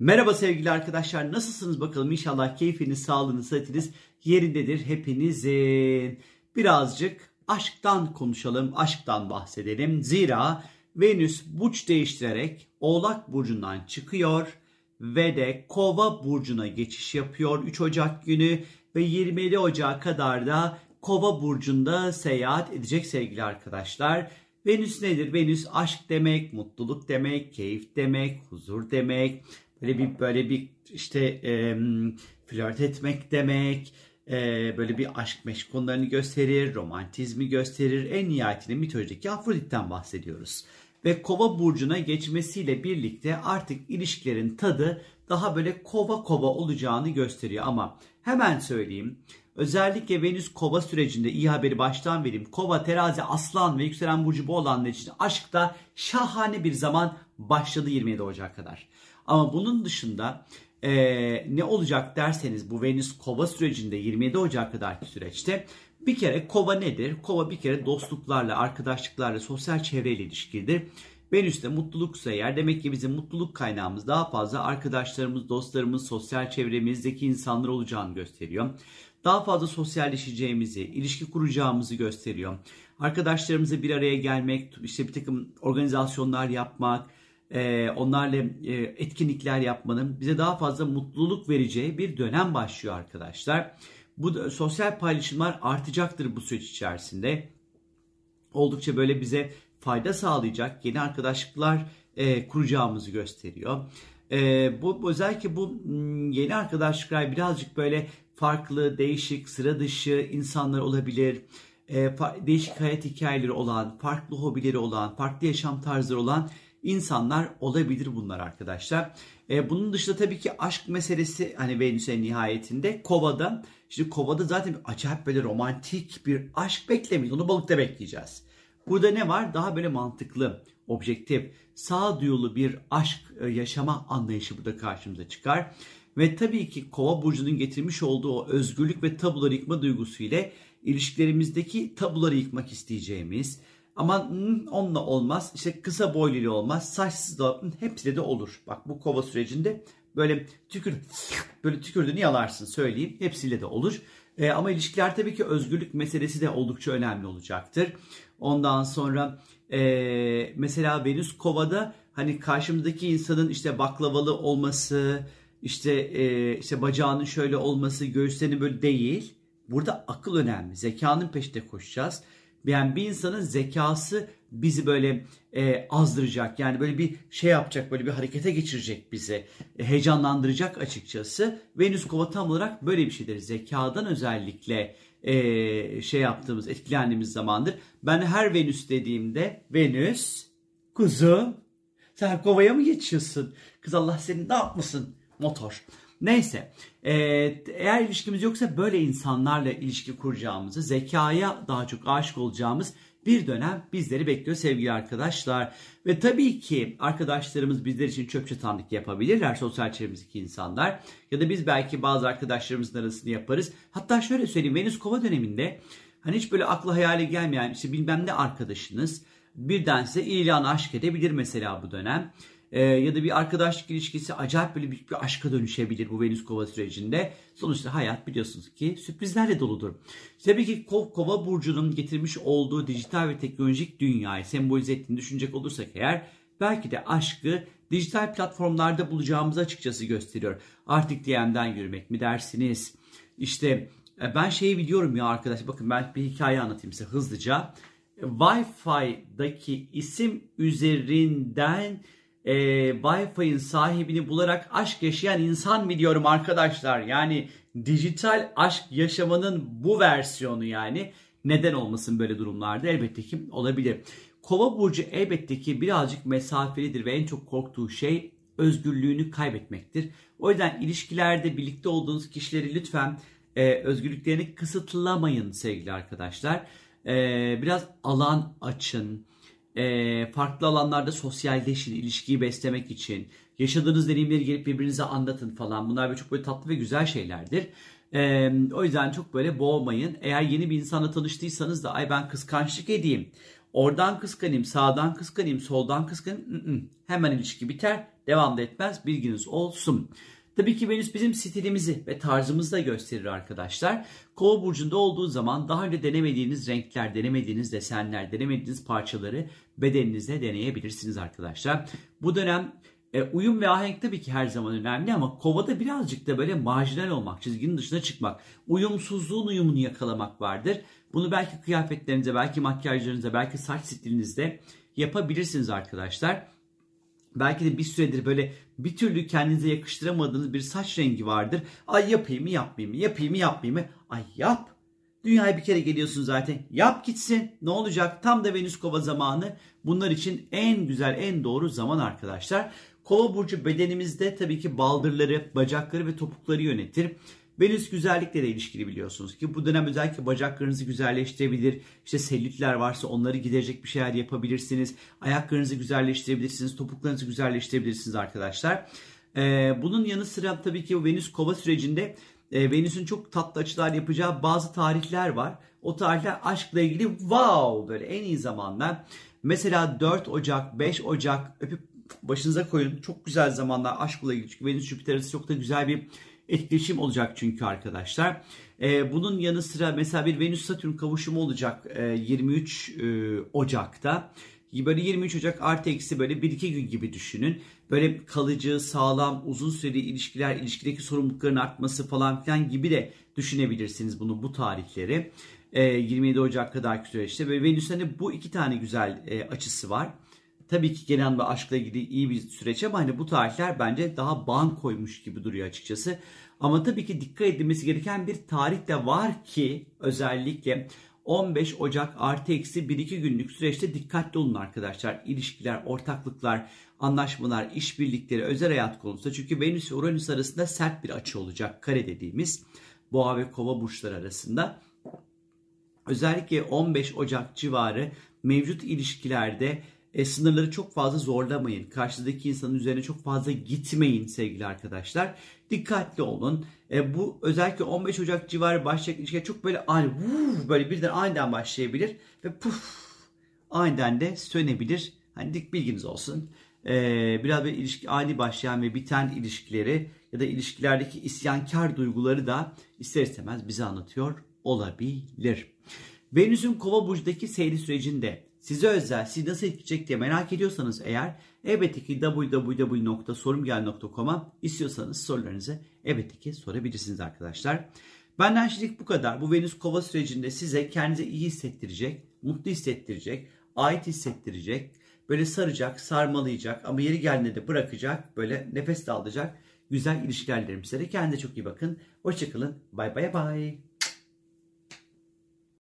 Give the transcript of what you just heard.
Merhaba sevgili arkadaşlar nasılsınız bakalım inşallah keyfiniz, sağlığınız, sıhhatiniz yerindedir hepinizin. Birazcık aşktan konuşalım, aşktan bahsedelim. Zira Venüs burç değiştirerek Oğlak Burcu'ndan çıkıyor ve de Kova Burcu'na geçiş yapıyor 3 Ocak günü ve 27 Ocak'a kadar da Kova Burcu'nda seyahat edecek sevgili arkadaşlar. Venüs nedir? Venüs aşk demek, mutluluk demek, keyif demek, huzur demek. Böyle bir böyle bir işte e, flört etmek demek. E, böyle bir aşk meşk konularını gösterir, romantizmi gösterir. En nihayetinde mitolojideki Afrodit'ten bahsediyoruz. Ve Kova burcuna geçmesiyle birlikte artık ilişkilerin tadı daha böyle kova kova olacağını gösteriyor ama hemen söyleyeyim. Özellikle Venüs kova sürecinde iyi haberi baştan vereyim. Kova, terazi, aslan ve yükselen burcu bu olanlar için aşkta şahane bir zaman başladı 27 Ocak kadar. Ama bunun dışında e, ne olacak derseniz bu Venüs kova sürecinde 27 Ocak kadarki süreçte bir kere kova nedir? Kova bir kere dostluklarla, arkadaşlıklarla, sosyal çevreyle ilişkilidir. Venüs'te mutluluksa eğer demek ki bizim mutluluk kaynağımız daha fazla arkadaşlarımız, dostlarımız, sosyal çevremizdeki insanlar olacağını gösteriyor. Daha fazla sosyalleşeceğimizi, ilişki kuracağımızı gösteriyor. Arkadaşlarımızla bir araya gelmek, işte bir takım organizasyonlar yapmak, e, onlarla e, etkinlikler yapmanın bize daha fazla mutluluk vereceği bir dönem başlıyor arkadaşlar. Bu sosyal paylaşımlar artacaktır bu süreç içerisinde. Oldukça böyle bize fayda sağlayacak yeni arkadaşlıklar e, kuracağımızı gösteriyor. E, bu özellikle bu yeni arkadaşlıklar birazcık böyle farklı, değişik, sıra dışı insanlar olabilir. E, değişik hayat hikayeleri olan, farklı hobileri olan, farklı yaşam tarzları olan insanlar olabilir bunlar arkadaşlar. E, bunun dışında tabii ki aşk meselesi hani Venüs'e nihayetinde Kova'da. Şimdi Kova'da zaten acayip böyle romantik bir aşk beklemeyiz. Onu balıkta bekleyeceğiz. Burada ne var? Daha böyle mantıklı, objektif, sağduyulu bir aşk e, yaşama anlayışı burada karşımıza çıkar. Ve tabii ki Kova burcunun getirmiş olduğu o özgürlük ve tabuları yıkma duygusu ile ilişkilerimizdeki tabuları yıkmak isteyeceğimiz, ama onunla olmaz. İşte kısa boyluyla olmaz. Saçsız da hmm, hepsi de olur. Bak bu kova sürecinde böyle tükür böyle tükürdüğünü yalarsın söyleyeyim. Hepsiyle de olur. E, ama ilişkiler tabii ki özgürlük meselesi de oldukça önemli olacaktır. Ondan sonra e, mesela Venüs kovada hani karşımızdaki insanın işte baklavalı olması, işte e, işte bacağının şöyle olması, göğüslerinin böyle değil. Burada akıl önemli. Zekanın peşinde koşacağız. Yani bir insanın zekası bizi böyle e, azdıracak. Yani böyle bir şey yapacak, böyle bir harekete geçirecek bizi. E, heyecanlandıracak açıkçası. Venüs kova tam olarak böyle bir şeydir. Zekadan özellikle e, şey yaptığımız, etkilendiğimiz zamandır. Ben her Venüs dediğimde Venüs, kuzum sen kovaya mı geçiyorsun? Kız Allah senin ne yapmasın? Motor. Neyse e, eğer ilişkimiz yoksa böyle insanlarla ilişki kuracağımızı, zekaya daha çok aşık olacağımız bir dönem bizleri bekliyor sevgili arkadaşlar. Ve tabii ki arkadaşlarımız bizler için çöp çatanlık yapabilirler sosyal çevremizdeki insanlar. Ya da biz belki bazı arkadaşlarımızın arasını yaparız. Hatta şöyle söyleyeyim Venüs Kova döneminde hani hiç böyle akla hayale gelmeyen işte bilmem ne arkadaşınız birden size ilan aşk edebilir mesela bu dönem e, ya da bir arkadaşlık ilişkisi acayip böyle büyük bir aşka dönüşebilir bu Venüs Kova sürecinde. Sonuçta hayat biliyorsunuz ki sürprizlerle doludur. Tabii ki Kova burcunun getirmiş olduğu dijital ve teknolojik dünyayı sembolize ettiğini düşünecek olursak eğer belki de aşkı dijital platformlarda bulacağımızı açıkçası gösteriyor. Artık DM'den yürümek mi dersiniz? İşte e, ben şeyi biliyorum ya arkadaş bakın ben bir hikaye anlatayım size hızlıca. Wi-Fi'daki isim üzerinden e, Wi-Fi'nin sahibini bularak aşk yaşayan insan biliyorum arkadaşlar. Yani dijital aşk yaşamanın bu versiyonu yani. Neden olmasın böyle durumlarda? Elbette ki olabilir. Kova burcu elbette ki birazcık mesafelidir ve en çok korktuğu şey özgürlüğünü kaybetmektir. O yüzden ilişkilerde birlikte olduğunuz kişileri lütfen e, özgürlüklerini kısıtlamayın sevgili arkadaşlar. E, biraz alan açın e, farklı alanlarda sosyalleşin, ilişkiyi beslemek için. Yaşadığınız deneyimleri gelip birbirinize anlatın falan. Bunlar böyle çok böyle tatlı ve güzel şeylerdir. E, o yüzden çok böyle boğmayın. Eğer yeni bir insanla tanıştıysanız da ay ben kıskançlık edeyim. Oradan kıskanayım, sağdan kıskanayım, soldan kıskanayım. Hemen ilişki biter, devam da etmez. Bilginiz olsun. Tabii ki Venüs bizim stilimizi ve tarzımızı da gösterir arkadaşlar. Kova burcunda olduğu zaman daha önce denemediğiniz renkler, denemediğiniz desenler, denemediğiniz parçaları bedeninizde deneyebilirsiniz arkadaşlar. Bu dönem e, uyum ve ahenk tabii ki her zaman önemli ama kovada birazcık da böyle marjinal olmak, çizginin dışına çıkmak, uyumsuzluğun uyumunu yakalamak vardır. Bunu belki kıyafetlerinize, belki makyajlarınıza, belki saç stilinizde yapabilirsiniz arkadaşlar. Belki de bir süredir böyle bir türlü kendinize yakıştıramadığınız bir saç rengi vardır. Ay yapayım mı yapmayayım mı yapayım mı yapmayayım mı? Ay yap. Dünyaya bir kere geliyorsun zaten. Yap gitsin. Ne olacak? Tam da Venüs kova zamanı. Bunlar için en güzel, en doğru zaman arkadaşlar. Kova burcu bedenimizde tabii ki baldırları, bacakları ve topukları yönetir. Venüs güzellikle de ilişkili biliyorsunuz ki bu dönem özellikle bacaklarınızı güzelleştirebilir. İşte selülitler varsa onları giderecek bir şeyler yapabilirsiniz. Ayaklarınızı güzelleştirebilirsiniz. Topuklarınızı güzelleştirebilirsiniz arkadaşlar. Ee, bunun yanı sıra tabii ki Venüs kova sürecinde e, Venüs'ün çok tatlı açılar yapacağı bazı tarihler var. O tarihler aşkla ilgili wow böyle en iyi zamanlar. Mesela 4 Ocak, 5 Ocak öpüp başınıza koyun. Çok güzel zamanlar aşkla ilgili. Çünkü Venüs Jüpiter arası çok da güzel bir etkileşim olacak çünkü arkadaşlar. Ee, bunun yanı sıra mesela bir Venüs Satürn kavuşumu olacak e, 23 e, Ocak'ta. Böyle 23 Ocak artı eksi böyle 1-2 gün gibi düşünün. Böyle kalıcı, sağlam, uzun süreli ilişkiler, ilişkideki sorumlulukların artması falan filan gibi de düşünebilirsiniz bunu bu tarihleri. E, 27 Ocak kadar süreçte. Ve Venüs'ün hani bu iki tane güzel e, açısı var. Tabii ki genel ve aşkla ilgili iyi bir süreç ama hani bu tarihler bence daha ban koymuş gibi duruyor açıkçası. Ama tabii ki dikkat edilmesi gereken bir tarih de var ki özellikle 15 Ocak artı eksi 1-2 günlük süreçte dikkatli olun arkadaşlar. İlişkiler, ortaklıklar, anlaşmalar, işbirlikleri, özel hayat konusunda. Çünkü Venüs ve Uranüs arasında sert bir açı olacak. Kare dediğimiz boğa ve kova burçları arasında. Özellikle 15 Ocak civarı mevcut ilişkilerde e, sınırları çok fazla zorlamayın. Karşıdaki insanın üzerine çok fazla gitmeyin sevgili arkadaşlar. Dikkatli olun. E, bu özellikle 15 Ocak civarı başlayacak ilişkiler çok böyle ani vuf, böyle birden aniden başlayabilir ve puf aniden de sönebilir. Hani dik bilginiz olsun. E, biraz bir ilişki ani başlayan ve biten ilişkileri ya da ilişkilerdeki isyankar duyguları da ister istemez bize anlatıyor olabilir. Venüs'ün kova burcundaki seyri sürecinde size özel, sizi nasıl etkileyecek diye merak ediyorsanız eğer elbette ki www.sorumgel.com'a istiyorsanız sorularınızı elbette ki sorabilirsiniz arkadaşlar. Benden şimdilik bu kadar. Bu Venüs kova sürecinde size kendinizi iyi hissettirecek, mutlu hissettirecek, ait hissettirecek, böyle saracak, sarmalayacak ama yeri geldiğinde de bırakacak, böyle nefes de alacak güzel ilişkiler dilerim size. Kendinize çok iyi bakın. Hoşçakalın. Bay bay bay.